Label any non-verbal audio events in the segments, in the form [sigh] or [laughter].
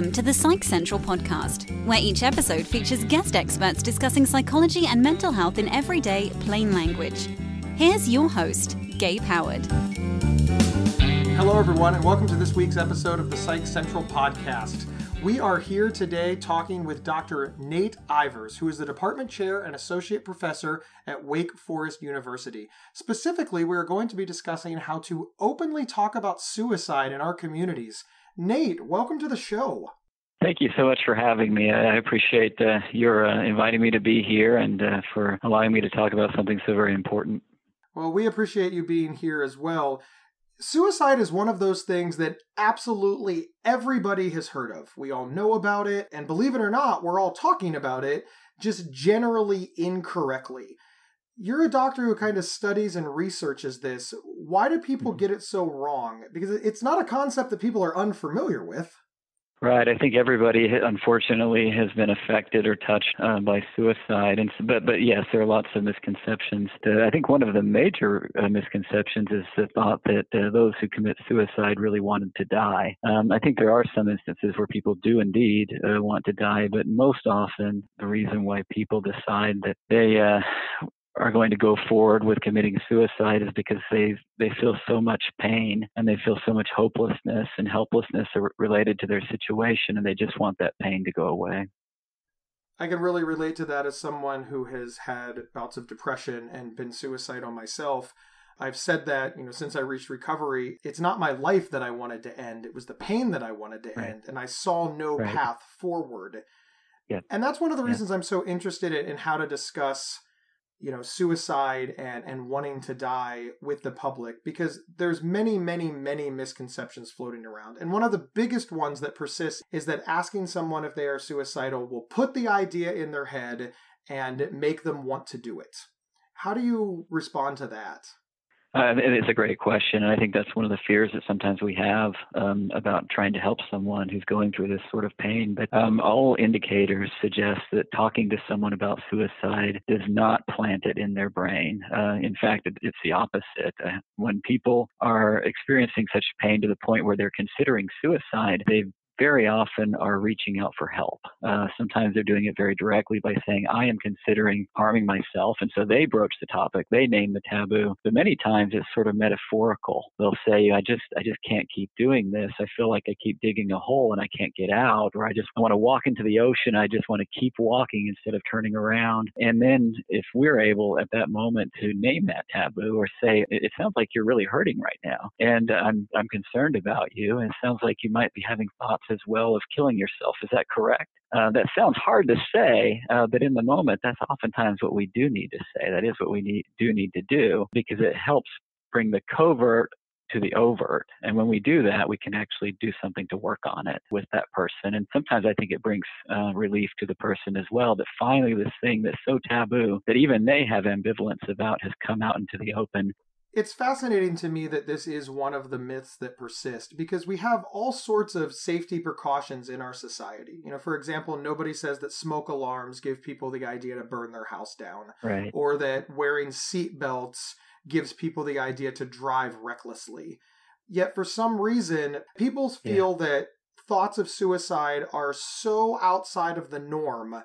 Welcome to the Psych Central podcast, where each episode features guest experts discussing psychology and mental health in everyday, plain language. Here's your host, Gabe Howard. Hello, everyone, and welcome to this week's episode of the Psych Central podcast. We are here today talking with Dr. Nate Ivers, who is the department chair and associate professor at Wake Forest University. Specifically, we are going to be discussing how to openly talk about suicide in our communities. Nate, welcome to the show. Thank you so much for having me. I appreciate uh, your uh, inviting me to be here and uh, for allowing me to talk about something so very important. Well, we appreciate you being here as well. Suicide is one of those things that absolutely everybody has heard of. We all know about it, and believe it or not, we're all talking about it, just generally incorrectly. You're a doctor who kind of studies and researches this. Why do people mm-hmm. get it so wrong? Because it's not a concept that people are unfamiliar with. Right. I think everybody, unfortunately, has been affected or touched uh, by suicide. And but but yes, there are lots of misconceptions. I think one of the major uh, misconceptions is the thought that uh, those who commit suicide really wanted to die. Um, I think there are some instances where people do indeed uh, want to die, but most often the reason why people decide that they uh, are going to go forward with committing suicide is because they they feel so much pain and they feel so much hopelessness and helplessness related to their situation and they just want that pain to go away. I can really relate to that as someone who has had bouts of depression and been suicidal myself. I've said that, you know, since I reached recovery, it's not my life that I wanted to end, it was the pain that I wanted to right. end and I saw no right. path forward. Yeah. And that's one of the reasons yeah. I'm so interested in, in how to discuss you know suicide and and wanting to die with the public because there's many many many misconceptions floating around. And one of the biggest ones that persists is that asking someone if they are suicidal will put the idea in their head and make them want to do it. How do you respond to that uh, it's a great question, and I think that's one of the fears that sometimes we have um, about trying to help someone who's going through this sort of pain. But um, all indicators suggest that talking to someone about suicide does not plant it in their brain. Uh, in fact, it, it's the opposite. Uh, when people are experiencing such pain to the point where they're considering suicide, they've very often are reaching out for help. Uh, sometimes they're doing it very directly by saying, I am considering harming myself. And so they broach the topic, they name the taboo. But many times it's sort of metaphorical. They'll say, I just, I just can't keep doing this. I feel like I keep digging a hole and I can't get out, or I just want to walk into the ocean. I just want to keep walking instead of turning around. And then if we're able at that moment to name that taboo or say, it sounds like you're really hurting right now. And I'm, I'm concerned about you. And it sounds like you might be having thoughts as well of killing yourself. Is that correct? Uh, that sounds hard to say, uh, but in the moment, that's oftentimes what we do need to say. That is what we need, do need to do because it helps bring the covert to the overt. And when we do that, we can actually do something to work on it with that person. And sometimes I think it brings uh, relief to the person as well that finally this thing that's so taboo that even they have ambivalence about has come out into the open it's fascinating to me that this is one of the myths that persist because we have all sorts of safety precautions in our society. You know, for example, nobody says that smoke alarms give people the idea to burn their house down, right. or that wearing seat belts gives people the idea to drive recklessly. Yet, for some reason, people feel yeah. that thoughts of suicide are so outside of the norm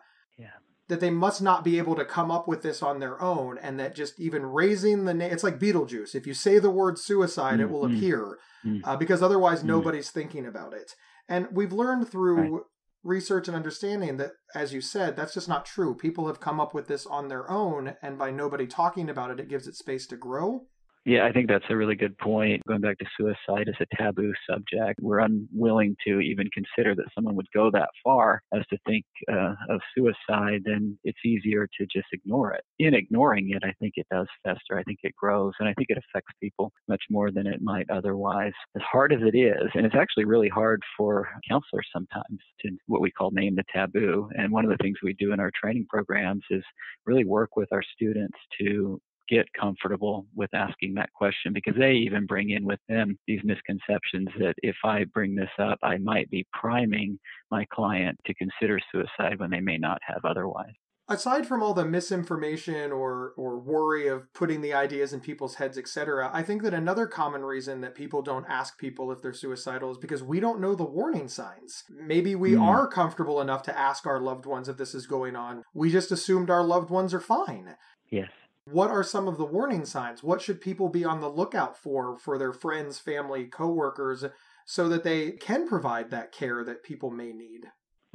that they must not be able to come up with this on their own and that just even raising the name it's like beetlejuice if you say the word suicide mm-hmm. it will mm-hmm. appear mm-hmm. uh, because otherwise mm-hmm. nobody's thinking about it and we've learned through right. research and understanding that as you said that's just not true people have come up with this on their own and by nobody talking about it it gives it space to grow yeah, I think that's a really good point. Going back to suicide as a taboo subject, we're unwilling to even consider that someone would go that far as to think uh, of suicide, then it's easier to just ignore it. In ignoring it, I think it does fester. I think it grows, and I think it affects people much more than it might otherwise. As hard as it is, and it's actually really hard for counselors sometimes to what we call name the taboo. And one of the things we do in our training programs is really work with our students to get comfortable with asking that question because they even bring in with them these misconceptions that if I bring this up, I might be priming my client to consider suicide when they may not have otherwise. aside from all the misinformation or or worry of putting the ideas in people's heads etc i think that another common reason that people don't ask people if they're suicidal is because we don't know the warning signs maybe we mm. are comfortable enough to ask our loved ones if this is going on we just assumed our loved ones are fine yes what are some of the warning signs what should people be on the lookout for for their friends family coworkers so that they can provide that care that people may need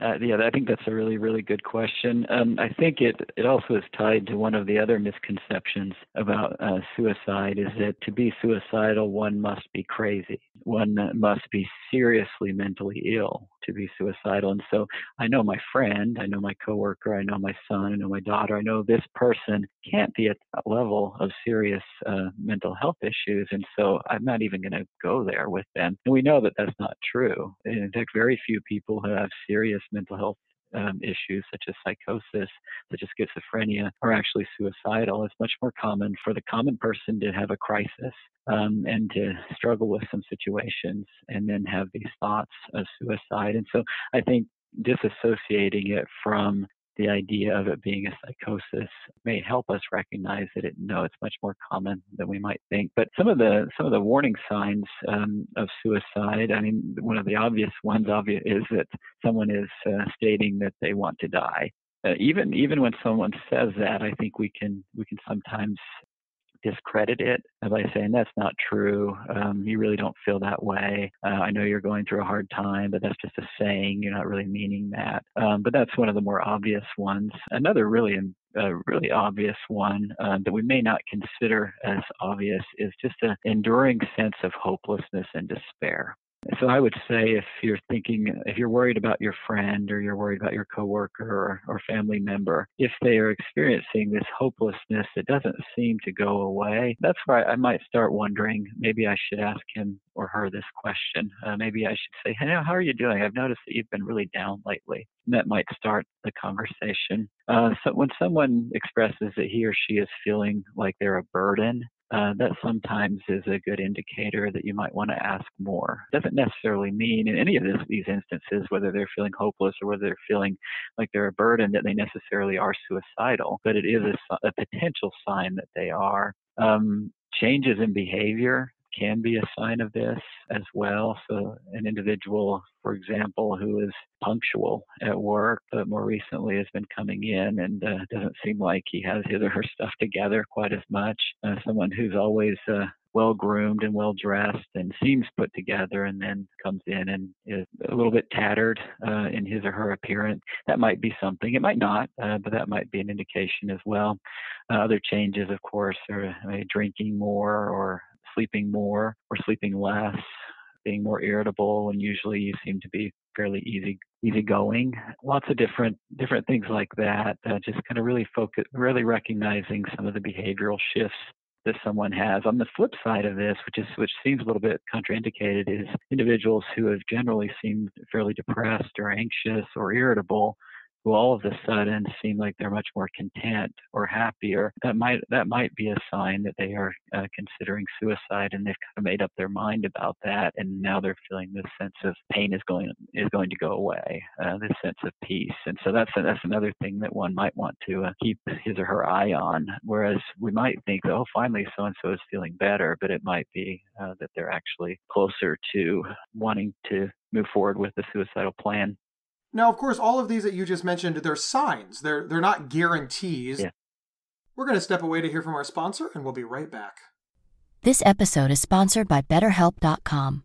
uh, yeah, I think that's a really, really good question. Um, I think it, it also is tied to one of the other misconceptions about uh, suicide is that to be suicidal, one must be crazy. One must be seriously mentally ill to be suicidal. And so I know my friend, I know my coworker, I know my son, I know my daughter, I know this person can't be at that level of serious uh, mental health issues. And so I'm not even going to go there with them. And we know that that's not true. In fact, very few people who have serious mental health um, issues such as psychosis, such as schizophrenia, are actually suicidal. It's much more common for the common person to have a crisis um, and to struggle with some situations and then have these thoughts of suicide. And so I think disassociating it from the idea of it being a psychosis may help us recognize that it no it's much more common than we might think. But some of the some of the warning signs um, of suicide i mean one of the obvious ones obvious is that someone is uh, stating that they want to die. Uh, even even when someone says that i think we can we can sometimes discredit it by saying that's not true. Um, you really don't feel that way. Uh, I know you're going through a hard time, but that's just a saying. You're not really meaning that. Um, but that's one of the more obvious ones. Another really a really obvious one uh, that we may not consider as obvious is just an enduring sense of hopelessness and despair. So I would say if you're thinking, if you're worried about your friend or you're worried about your coworker or, or family member, if they are experiencing this hopelessness that doesn't seem to go away, that's where I, I might start wondering, maybe I should ask him or her this question. Uh, maybe I should say, hey, how are you doing? I've noticed that you've been really down lately. And that might start the conversation. Uh, so when someone expresses that he or she is feeling like they're a burden, uh, that sometimes is a good indicator that you might want to ask more. Doesn't necessarily mean in any of this, these instances, whether they're feeling hopeless or whether they're feeling like they're a burden, that they necessarily are suicidal, but it is a, a potential sign that they are. Um, changes in behavior can be a sign of this as well. So, an individual, for example, who is punctual at work, but more recently has been coming in and uh, doesn't seem like he has his or her stuff together quite as much. Uh, someone who's always uh, well groomed and well dressed and seems put together and then comes in and is a little bit tattered uh, in his or her appearance. That might be something. It might not, uh, but that might be an indication as well. Uh, other changes, of course, are uh, drinking more or sleeping more or sleeping less, being more irritable, and usually you seem to be fairly easy easygoing. Lots of different different things like that. Uh, just kind of really focus, really recognizing some of the behavioral shifts that someone has. On the flip side of this, which is which seems a little bit contraindicated, is individuals who have generally seemed fairly depressed or anxious or irritable who all of a sudden seem like they're much more content or happier, that might that might be a sign that they are uh, considering suicide and they've kind of made up their mind about that, and now they're feeling this sense of pain is going is going to go away, uh, this sense of peace, and so that's that's another thing that one might want to uh, keep his or her eye on. Whereas we might think, oh, finally so and so is feeling better, but it might be uh, that they're actually closer to wanting to move forward with the suicidal plan. Now, of course, all of these that you just mentioned, they're signs. They're they're not guarantees. Yeah. We're going to step away to hear from our sponsor, and we'll be right back. This episode is sponsored by BetterHelp.com.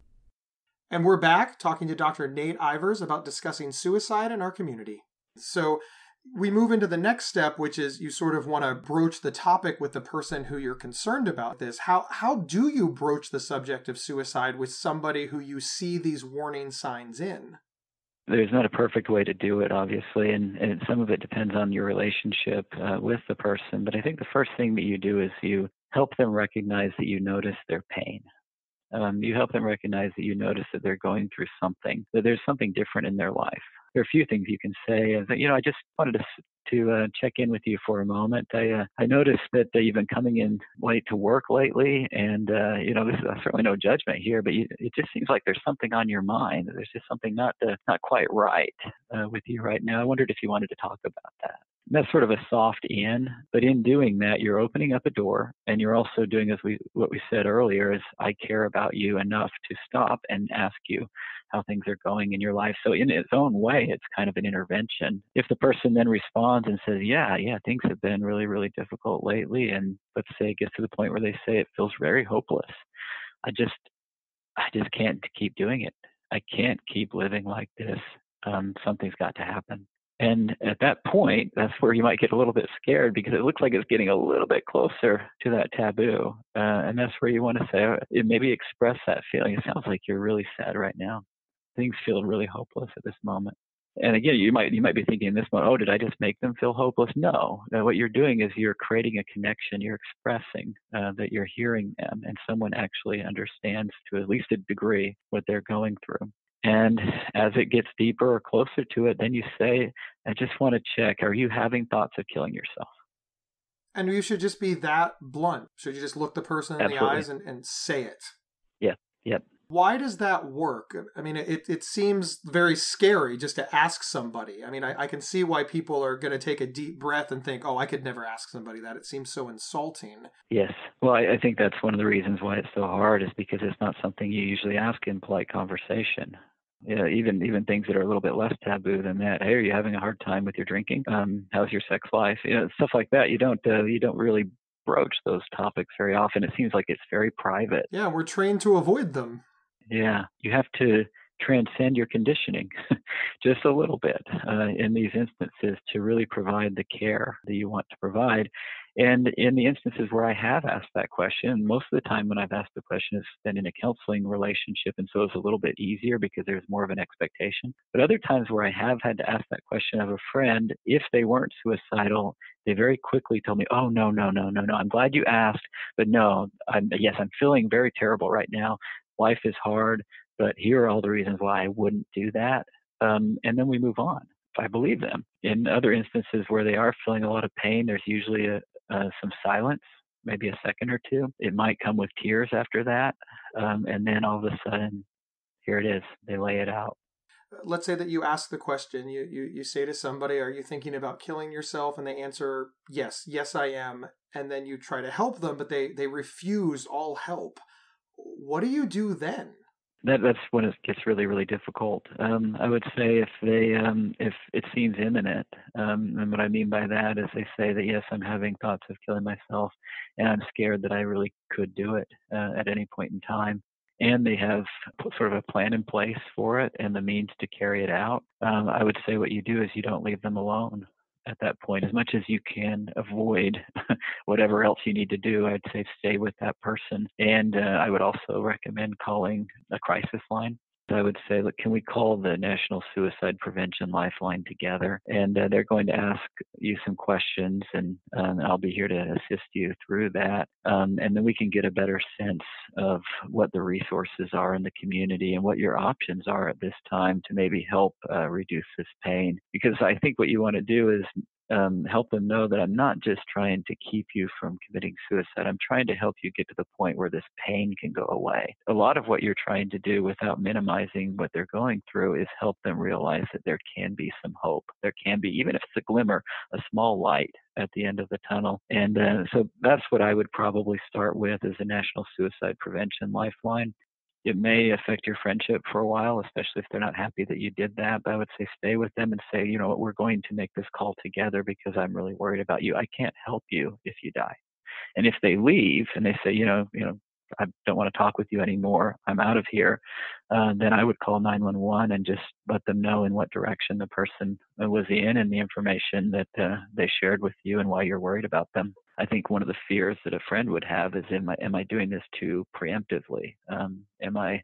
And we're back talking to Dr. Nate Ivers about discussing suicide in our community. So we move into the next step, which is you sort of want to broach the topic with the person who you're concerned about this. How how do you broach the subject of suicide with somebody who you see these warning signs in? there's not a perfect way to do it, obviously, and, and some of it depends on your relationship uh, with the person. But I think the first thing that you do is you help them recognize that you notice their pain. Um, you help them recognize that you notice that they're going through something, that there's something different in their life. There are a few things you can say. You know, I just wanted to to uh, check in with you for a moment. I uh, I noticed that uh, you've been coming in late to work lately, and uh, you know, this is certainly no judgment here, but you, it just seems like there's something on your mind. There's just something not uh, not quite right uh, with you right now. I wondered if you wanted to talk about that that's sort of a soft in, but in doing that, you're opening up a door and you're also doing as we what we said earlier is I care about you enough to stop and ask you how things are going in your life. So in its own way, it's kind of an intervention. If the person then responds and says, "Yeah, yeah, things have been really, really difficult lately," and let's say it gets to the point where they say it feels very hopeless, I just, I just can't keep doing it. I can't keep living like this. Um, something's got to happen. And at that point, that's where you might get a little bit scared because it looks like it's getting a little bit closer to that taboo. Uh, and that's where you want to say, uh, maybe express that feeling. It sounds like you're really sad right now. Things feel really hopeless at this moment. And again, you might you might be thinking in this moment, oh, did I just make them feel hopeless? No. Uh, what you're doing is you're creating a connection. You're expressing uh, that you're hearing them, and someone actually understands to at least a degree what they're going through. And as it gets deeper or closer to it, then you say, I just want to check, are you having thoughts of killing yourself? And you should just be that blunt. Should you just look the person in Absolutely. the eyes and, and say it? Yeah, yep. Why does that work? I mean, it, it seems very scary just to ask somebody. I mean, I, I can see why people are going to take a deep breath and think, oh, I could never ask somebody that. It seems so insulting. Yes. Well, I, I think that's one of the reasons why it's so hard is because it's not something you usually ask in polite conversation you know, even even things that are a little bit less taboo than that. Hey, are you having a hard time with your drinking? Um, how's your sex life? You know, stuff like that. You don't uh, you don't really broach those topics very often. It seems like it's very private. Yeah, we're trained to avoid them. Yeah, you have to transcend your conditioning [laughs] just a little bit uh, in these instances to really provide the care that you want to provide. And in the instances where I have asked that question, most of the time when I've asked the question is been in a counseling relationship, and so it's a little bit easier because there's more of an expectation. But other times where I have had to ask that question of a friend, if they weren't suicidal, they very quickly told me, "Oh no, no, no, no, no. I'm glad you asked, but no, I'm, yes, I'm feeling very terrible right now. Life is hard, but here are all the reasons why I wouldn't do that." Um, and then we move on. I believe them. In other instances where they are feeling a lot of pain, there's usually a, uh, some silence, maybe a second or two. It might come with tears after that. Um, and then all of a sudden, here it is. They lay it out. Let's say that you ask the question, you, you, you say to somebody, Are you thinking about killing yourself? And they answer, Yes, yes, I am. And then you try to help them, but they, they refuse all help. What do you do then? that that's when it gets really really difficult. Um, I would say if they um, if it seems imminent, um, and what I mean by that is they say that yes, I'm having thoughts of killing myself, and I'm scared that I really could do it uh, at any point in time. And they have sort of a plan in place for it and the means to carry it out. Um, I would say what you do is you don't leave them alone at that point as much as you can avoid [laughs] whatever else you need to do i'd say stay with that person. And uh, i would also recommend calling a crisis line I would say, look, can we call the National Suicide Prevention Lifeline together? And uh, they're going to ask you some questions, and um, I'll be here to assist you through that. Um, and then we can get a better sense of what the resources are in the community and what your options are at this time to maybe help uh, reduce this pain. Because I think what you want to do is um, help them know that I'm not just trying to keep you from committing suicide. I'm trying to help you get to the point where this pain can go away. A lot of what you're trying to do without minimizing what they're going through is help them realize that there can be some hope. There can be, even if it's a glimmer, a small light at the end of the tunnel. And uh, so that's what I would probably start with as a National Suicide Prevention Lifeline it may affect your friendship for a while, especially if they're not happy that you did that. But I would say stay with them and say, you know what, we're going to make this call together because I'm really worried about you. I can't help you if you die. And if they leave and they say, you know, you know, I don't want to talk with you anymore. I'm out of here. Uh, then I would call 911 and just let them know in what direction the person was in and the information that uh, they shared with you and why you're worried about them. I think one of the fears that a friend would have is, am I am I doing this too preemptively? Um, am I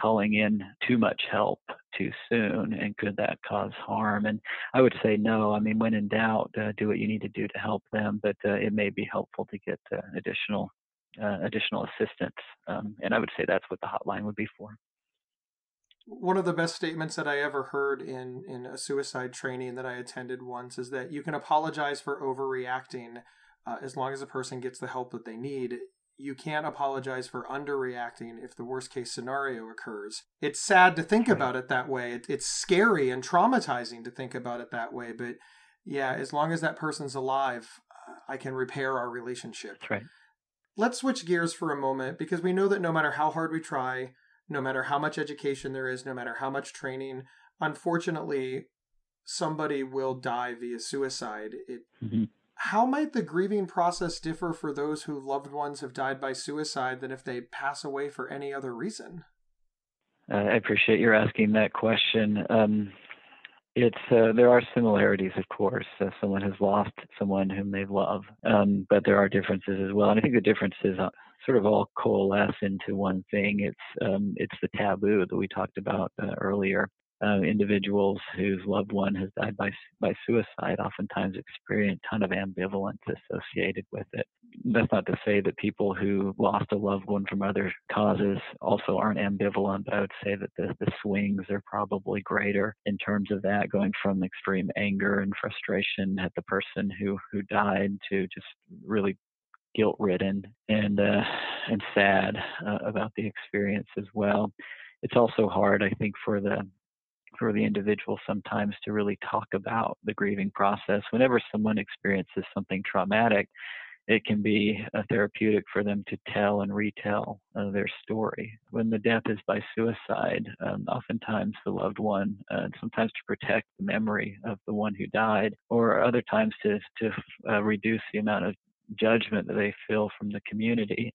calling in too much help too soon, and could that cause harm? And I would say no. I mean, when in doubt, uh, do what you need to do to help them, but uh, it may be helpful to get uh, additional uh, additional assistance. Um, and I would say that's what the hotline would be for. One of the best statements that I ever heard in, in a suicide training that I attended once is that you can apologize for overreacting uh, as long as a person gets the help that they need. You can't apologize for underreacting if the worst case scenario occurs. It's sad to think about it that way. It, it's scary and traumatizing to think about it that way. But yeah, as long as that person's alive, uh, I can repair our relationship. That's right. Let's switch gears for a moment because we know that no matter how hard we try, no matter how much education there is, no matter how much training, unfortunately, somebody will die via suicide. It, mm-hmm. How might the grieving process differ for those whose loved ones have died by suicide than if they pass away for any other reason? Uh, I appreciate your asking that question. Um, it's uh, there are similarities, of course. Uh, someone has lost someone whom they love, um, but there are differences as well. And I think the differences uh, sort of all coalesce into one thing. It's um, it's the taboo that we talked about uh, earlier uh, individuals whose loved one has died by by suicide oftentimes experience a ton of ambivalence associated with it. That's not to say that people who lost a loved one from other causes also aren't ambivalent, but I would say that the, the swings are probably greater in terms of that, going from extreme anger and frustration at the person who who died to just really guilt ridden and uh, and sad uh, about the experience as well. It's also hard, I think, for the for the individual sometimes to really talk about the grieving process. Whenever someone experiences something traumatic, it can be therapeutic for them to tell and retell uh, their story. When the death is by suicide, um, oftentimes the loved one, uh, sometimes to protect the memory of the one who died, or other times to to uh, reduce the amount of judgment that they feel from the community,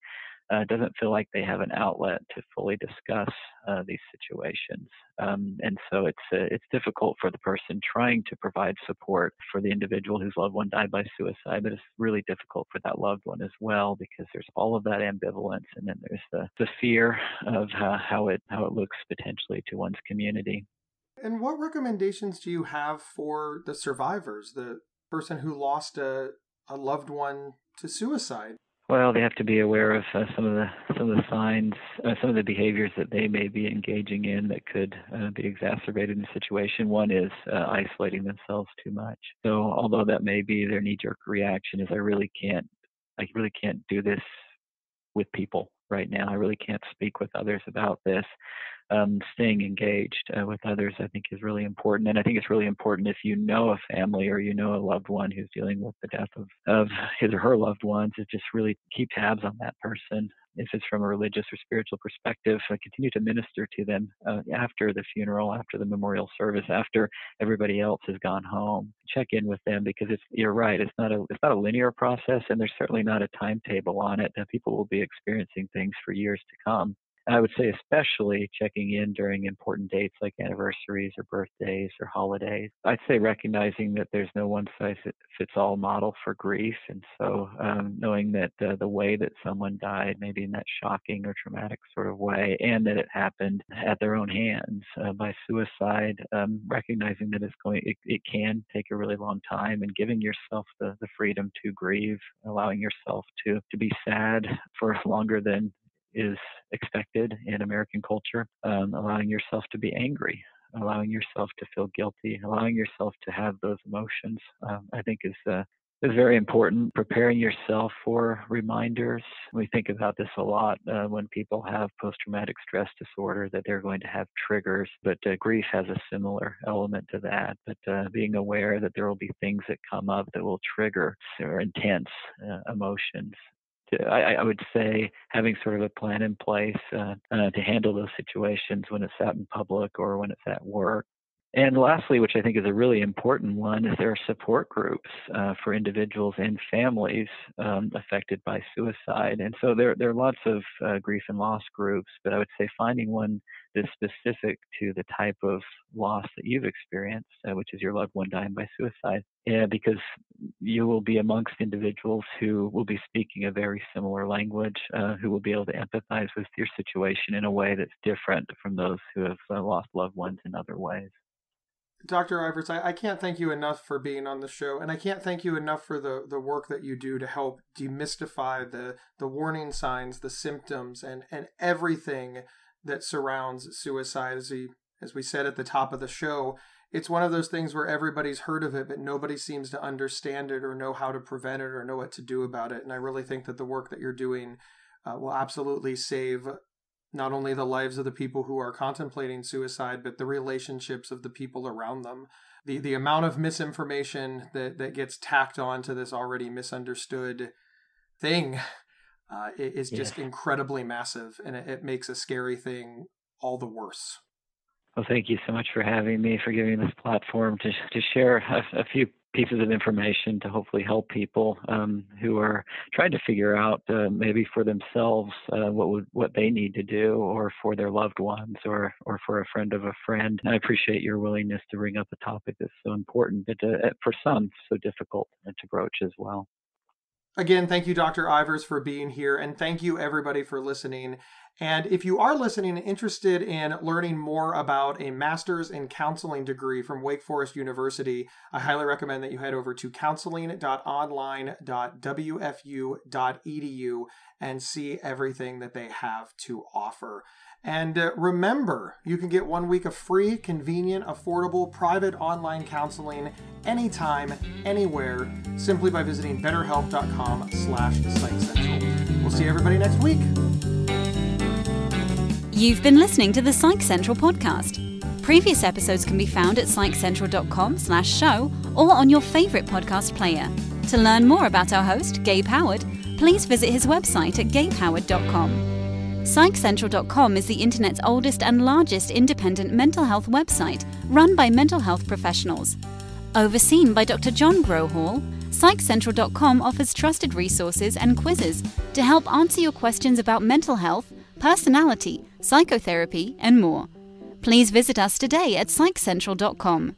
uh, doesn't feel like they have an outlet to fully discuss uh, these situations, um, and so it's uh, it's difficult for the person trying to provide support for the individual whose loved one died by suicide, but it's really difficult for that loved one as well because there's all of that ambivalence, and then there's the the fear of how it how it looks potentially to one's community. And what recommendations do you have for the survivors, the person who lost a, a loved one to suicide? Well, they have to be aware of uh, some of the some of the signs, uh, some of the behaviors that they may be engaging in that could uh, be exacerbated in the situation. One is uh, isolating themselves too much. So, although that may be their knee-jerk reaction, is I really can't, I really can't do this with people right now. I really can't speak with others about this um, staying engaged uh, with others, I think, is really important. And I think it's really important if you know a family or you know a loved one who's dealing with the death of, of his or her loved ones, is just really keep tabs on that person if it's from a religious or spiritual perspective, uh, continue to minister to them uh, after the funeral, after the memorial service, after everybody else has gone home. Check in with them because it's you're right. It's not a it's not a linear process, and there's certainly not a timetable on it. And people will be experiencing things for years to come. I would say, especially checking in during important dates like anniversaries or birthdays or holidays. I'd say recognizing that there's no one size fits all model for grief. And so um, knowing that uh, the way that someone died, maybe in that shocking or traumatic sort of way, and that it happened at their own hands uh, by suicide, um, recognizing that it's going, it, it can take a really long time and giving yourself the, the freedom to grieve, allowing yourself to, to be sad for [laughs] longer than is expected in American culture, um, allowing yourself to be angry, allowing yourself to feel guilty, allowing yourself to have those emotions, um, I think is uh, is very important. Preparing yourself for reminders. We think about this a lot uh, when people have post-traumatic stress disorder that they're going to have triggers, but uh, grief has a similar element to that. But uh, being aware that there will be things that come up that will trigger intense uh, emotions I, I, would say having sort of a plan in place uh, uh, to handle those situations when it's out in public or when it's at work And lastly, which I think is a really important one, is there are support groups uh, for individuals and families um, affected by suicide. And so there, there are lots of uh, grief and loss groups, but I would say finding one that's specific to the type of loss that you've experienced, uh, which is your loved one dying by suicide, yeah, because you will be amongst individuals who will be speaking a very similar language, uh, who will be able to empathize with your situation in a way that's different from those who have uh, lost loved ones in other ways. Dr. Ivers, I, I, can't thank you enough for being on the show, and I can't thank you enough for the, the work that you do to help demystify the, the warning signs, the symptoms, and, and everything that surrounds suicide. As we, as we said at the top of the show, it's one of those things where everybody's heard of it, but nobody seems to understand it or know how to prevent it or know what to do about it. And I really think that the work that you're doing uh, will absolutely save not only the lives of the people who are contemplating suicide, but the relationships of the people around them. The the amount of misinformation that, that gets tacked on to this already misunderstood thing uh, is just yeah. incredibly massive, and it, it makes a scary thing all the worse. Well, thank you so much for having me, for giving this platform to to share a, a few pieces of information to hopefully help people um, who are trying to figure out uh, maybe for themselves uh, what would what they need to do, or for their loved ones, or or for a friend of a friend. And I appreciate your willingness to bring up a topic that's so important, but uh, for some so difficult to broach as well. Again, thank you, Dr. Ivers, for being here, and thank you, everybody, for listening. And if you are listening and interested in learning more about a master's in counseling degree from Wake Forest University, I highly recommend that you head over to counseling.online.wfu.edu and see everything that they have to offer. And uh, remember, you can get one week of free, convenient, affordable, private online counseling anytime, anywhere, simply by visiting betterhelp.com slash psychcentral. We'll see everybody next week. You've been listening to the Psych Central podcast. Previous episodes can be found at psychcentral.com slash show or on your favorite podcast player. To learn more about our host, Gabe Howard, please visit his website at gabehoward.com. PsychCentral.com is the internet's oldest and largest independent mental health website run by mental health professionals. Overseen by Dr. John Grohol, PsychCentral.com offers trusted resources and quizzes to help answer your questions about mental health, personality, psychotherapy, and more. Please visit us today at PsychCentral.com.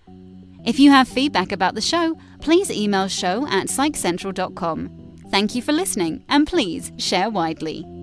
If you have feedback about the show, please email show at PsychCentral.com. Thank you for listening, and please share widely.